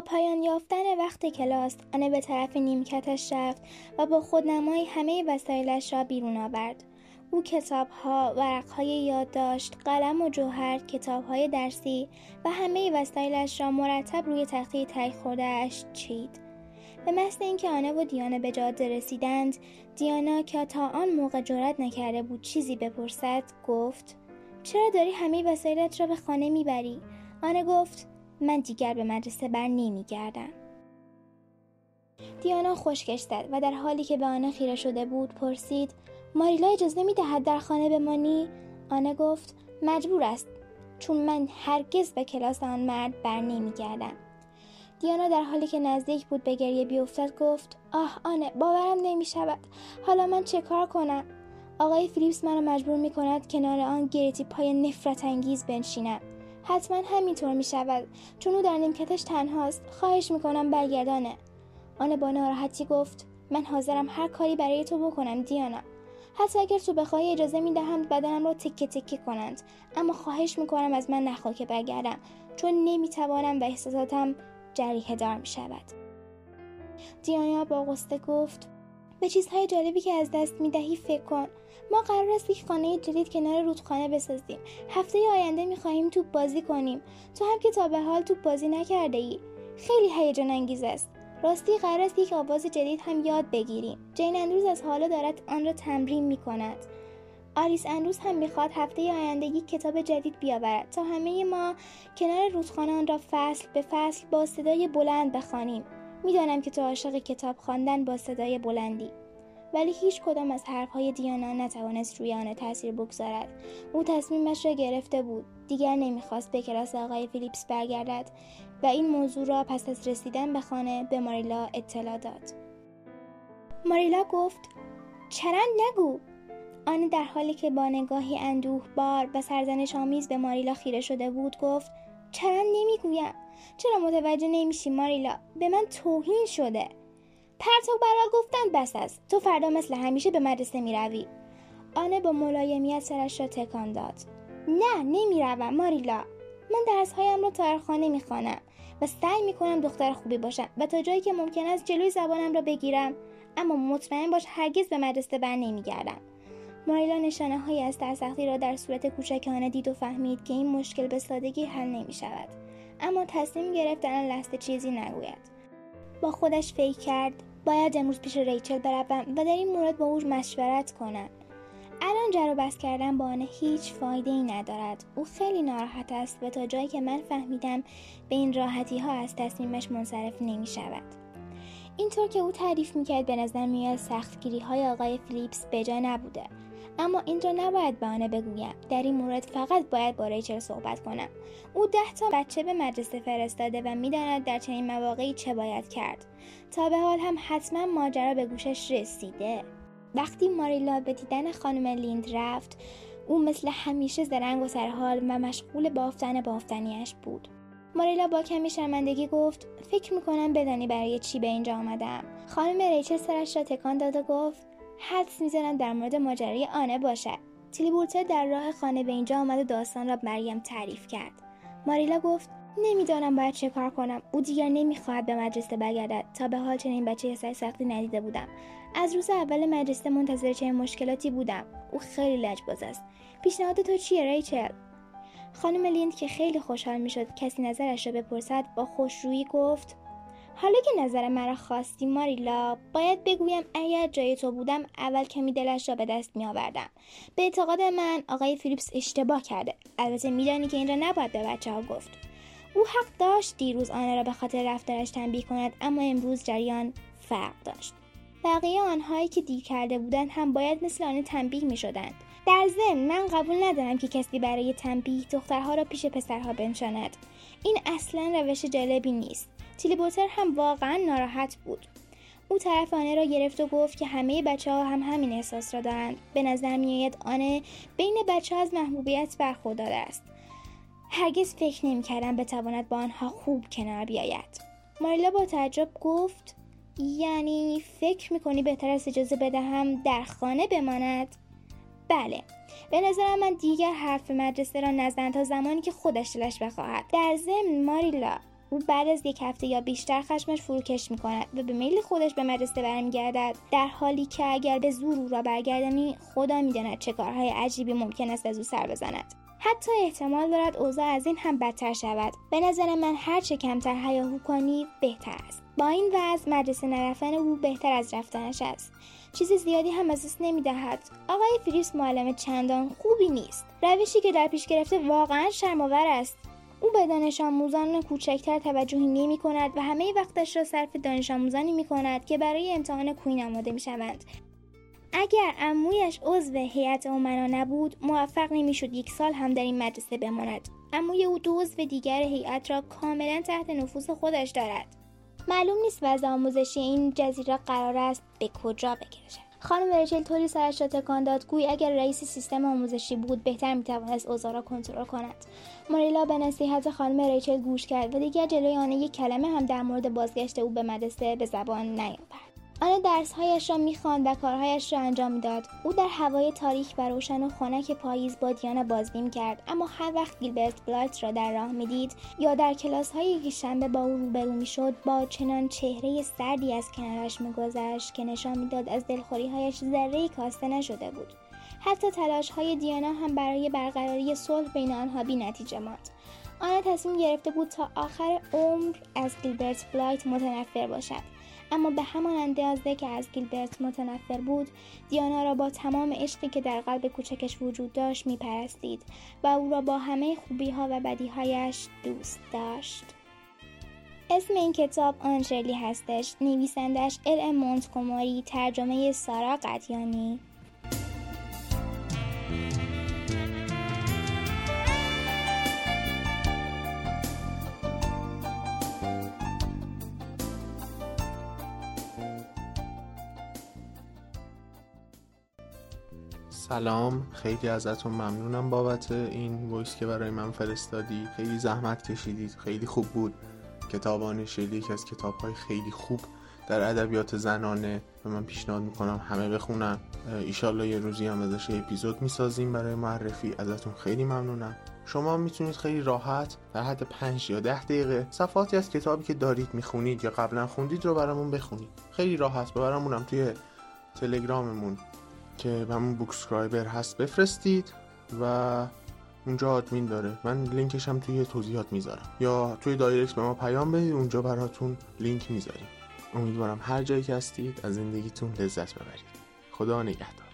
پایان یافتن وقت کلاس آنه به طرف نیمکتش رفت و با خودنمایی همه وسایلش را بیرون آورد او کتابها، ورقهای یادداشت، قلم و جوهر، کتابهای درسی و همه وسایلش را مرتب روی تخته تای خوردهاش چید. به محض اینکه آنه و دیانا به جاده رسیدند دیانا که تا آن موقع جرأت نکرده بود چیزی بپرسد گفت چرا داری همه وسایلت را به خانه می‌بری آنه گفت من دیگر به مدرسه بر نمیگردم. دیانا خشکش زد و در حالی که به آنه خیره شده بود پرسید ماریلا اجازه نمی‌دهد در خانه بمانی؟ آنه گفت مجبور است چون من هرگز به کلاس آن مرد بر نمیگردم. دیانا در حالی که نزدیک بود به گریه بیفتد گفت آه آنه باورم نمی شود حالا من چه کار کنم؟ آقای فیلیپس مرا مجبور می کند کنار آن گریتی پای نفرت انگیز بنشینم حتما همینطور می شود چون او در نیمکتش تنهاست خواهش می کنم برگردانه. آنه با ناراحتی گفت من حاضرم هر کاری برای تو بکنم دیانا. حتی اگر تو بخواهی اجازه می دهم بدنم را تکه تکه کنند. اما خواهش می کنم از من نخواه که برگردم چون نمی توانم و احساساتم جریه دار می شود. دیانا با غصه گفت به چیزهای جالبی که از دست می دهی فکر کن. ما قرار است یک خانه جدید کنار رودخانه بسازیم. هفته آینده می خواهیم توپ بازی کنیم. تو هم که تا به حال توپ بازی نکرده ای خیلی هیجان انگیز است. راستی قرار است یک آواز جدید هم یاد بگیریم. جین اندروز از حالا دارد آن را تمرین می کند آلیس اندروز هم می‌خواد هفته آینده یک کتاب جدید بیاورد. تا همه ما کنار رودخانه آن را فصل به فصل با صدای بلند بخوانیم. می‌دانم که تو عاشق کتاب خواندن با صدای بلندی. ولی هیچ کدام از حرفهای دیانا نتوانست روی آن تاثیر بگذارد. او تصمیمش را گرفته بود. دیگر نمی‌خواست به کلاس آقای فیلیپس برگردد و این موضوع را پس از رسیدن به خانه به ماریلا اطلاع داد. ماریلا گفت چرا نگو. آن در حالی که با نگاهی اندوه بار و سرزنش آمیز به ماریلا خیره شده بود گفت چرا نمی‌گویم چرا متوجه نمیشی ماریلا؟ به من توهین شده. پرتاب برا گفتن بس است. تو فردا مثل همیشه به مدرسه می‌روی. آنه با ملایمیت سرش را تکان داد. نه نمی‌روم ماریلا. من درسهایم را تا خانه می‌خوانم و سعی می‌کنم دختر خوبی باشم و تا جایی که ممکن است جلوی زبانم را بگیرم. اما مطمئن باش هرگز به مدرسه بر نمیگردم. ماریلا نشانه هایی از ترسختی را در صورت کوچک آن دید و فهمید که این مشکل به سادگی حل نمی شود اما تصمیم گرفت در لحظه چیزی نگوید. با خودش فکر کرد باید امروز پیش ریچل بروم و در این مورد با او مشورت کنم. الان جر بس کردن با آن هیچ فایده ای ندارد. او خیلی ناراحت است و تا جایی که من فهمیدم به این راحتی ها از تصمیمش منصرف نمی شود اینطور که او تعریف می‌کرد به نظر میاد سختگیری های آقای فیلیپس بجا نبوده. اما اینجا نباید به آنه بگویم. در این مورد فقط باید با ریچل صحبت کنم. او ده تا بچه به مدرسه فرستاده و می‌داند در چنین مواقعی چه باید کرد. تا به حال هم حتما ماجرا به گوشش رسیده. وقتی ماریلا به دیدن خانم لیند رفت او مثل همیشه زرنگ و سرحال و مشغول بافتن بافتنیش بود. ماریلا با کمی شرمندگی گفت فکر می‌کنم بدانی برای چی به اینجا آمدم. خانم ریچل سرش را تکان داد و گفت حدس می‌زنم در مورد ماجرای آنه باشد. تیلیبورتر در راه خانه به اینجا آمد و داستان را مریم تعریف کرد. ماریلا گفت نمی‌دانم باید چه کار کنم. او دیگر نمی‌خواهد به مدرسه برگردد. تا به حال چنین بچه سر سختی ندیده بودم. از روز اول مدرسه منتظر چنین مشکلاتی بودم. او خیلی لجباز است. پیشنهاد تو چیه ریچل؟ خانم لیند که خیلی خوشحال می‌شد کسی نظرش را بپرسد با خوشرویی گفت حالا که نظر مرا خواستی ماریلا باید بگویم اگر جای تو بودم اول کمی دلش را به دست می آوردم به اعتقاد من آقای فیلیپس اشتباه کرده. البته میدانی که این را نباید به بچه ها گفت. او حق داشت دیروز آن را به خاطر رفتارش تنبیه کند اما امروز جریان فرق داشت. بقیه آنهایی که دیر کرده بودند هم باید مثل آن تنبیه می شدند در ضمن من قبول ندارم که کسی برای تنبیه دخترها را پیش پسرها بنشاند. این اصلا روش جالبی نیست. تیلیبوتر هم واقعا ناراحت بود. او طرف آنه را گرفت و گفت که همه بچه ها هم همین احساس را دارند. به نظر میآید آنه بین بچه ها از محبوبیت برخوردار است. هرگز فکر نمی کردم بتواند با آنها خوب کنار بیاید. ماریلا با تعجب گفت یعنی فکر می‌کنی بهتر است اجازه بدهم در خانه بماند؟ بله. به نظر من دیگر حرف مدرسه را نزن تا زمانی که خودش دلش بخواهد. در ضمن ماریلا او بعد از یک هفته یا بیشتر خشمش فروکش می کند و به میل خودش به مدرسه برمیگردد. در حالی که اگر به زور او را برگردانی خدا می‌داند چه کارهای عجیبی ممکن است از او سر بزند. حتی احتمال دارد اوضاع از این هم بدتر شود. به نظر من هر چه کمتر هیاهو کنی بهتر است. با این وضع مدرسه نرفتن او بهتر از رفتنش است. چیز زیادی هم از دست نمی‌دهد. آقای فریس معلم چندان خوبی نیست. روشی که در پیش گرفته واقعا شرمآور است. او به دانش آموزان کوچکتر توجهی نمی کند و همه وقتش را صرف دانش آموزانی می کند که برای امتحان کوین آماده می شوند. اگر امویش عضو هیئت امنا نبود موفق نمی‌شد یک سال هم در این مدرسه بماند. اموی او دو عضو دیگر هیئت را کاملا تحت نفوذ خودش دارد. معلوم نیست وضع آموزشی این جزیره قرار است به کجا بکشد خانم ریچل طوری سرش را تکان داد گویی اگر رئیس سیستم آموزشی بود بهتر می‌توانست اوضاع را کنترل کند. موریلا به نصیحت خانم ریچل گوش کرد و دیگر جلوی آن یک کلمه هم در مورد بازگشت او به مدرسه به زبان نیاورد آن درسهایش را می‌خواند و کارهایش را انجام می‌داد. او در هوای تاریک و روشن و خنک پاییز با دیانا بازبیم کرد. اما هر وقت گیلبرت بلایت را در راه می‌دید یا در کلاس های شنبه با او روبرو می‌شد با چنان چهره سردی از کنارش میگذشت که نشان می‌داد از دلخوریهایش ذره کاسته نشده بود. حتی تلاش های دیانا هم برای برقراری صلح بین آنها بی نتیجه ماند. آن تصمیم گرفته بود تا آخر عمر از گیلبرت بلایت متنفر باشد. اما به همان اندازه که از گیلبرت متنفر بود دیانا را با تمام عشقی که در قلب کوچکش وجود داشت میپرستید و او را با همه خوبی ها و بدیهایش دوست داشت. اسم این کتاب آنجلی هستش نویسندش ال مونتگومری ترجمه سارا قدیانی. سلام. خیلی ازتون ممنونم بابت این وایس که برای من فرستادی. خیلی زحمت کشیدید. خیلی خوب بود. کتاب شیلی یکی از کتاب های خیلی خوب در ادبیات زنانه و من پیشنهاد می‌کنم همه بخونن. ایشالله یه روزی هم ازش اپیزود می‌سازیم برای معرفی. ازتون خیلی ممنونم. شما می‌تونید خیلی راحت در حد 5 یا 10 دقیقه صفحاتی از کتابی که دارید می‌خونید یا قبلا خوندید رو برامون بخونید. خیلی راحت. برامونم توی تلگراممون. که همون بوکسکرایبر هست بفرستید و اونجا ادمین داره. من لینکش هم توی توضیحات می‌ذارم. یا توی دایرکت به ما پیام بدید اونجا براتون لینک می‌ذاریم. امیدوارم هر جایی که هستید از زندگیتون لذت ببرید. خدا نگهدار.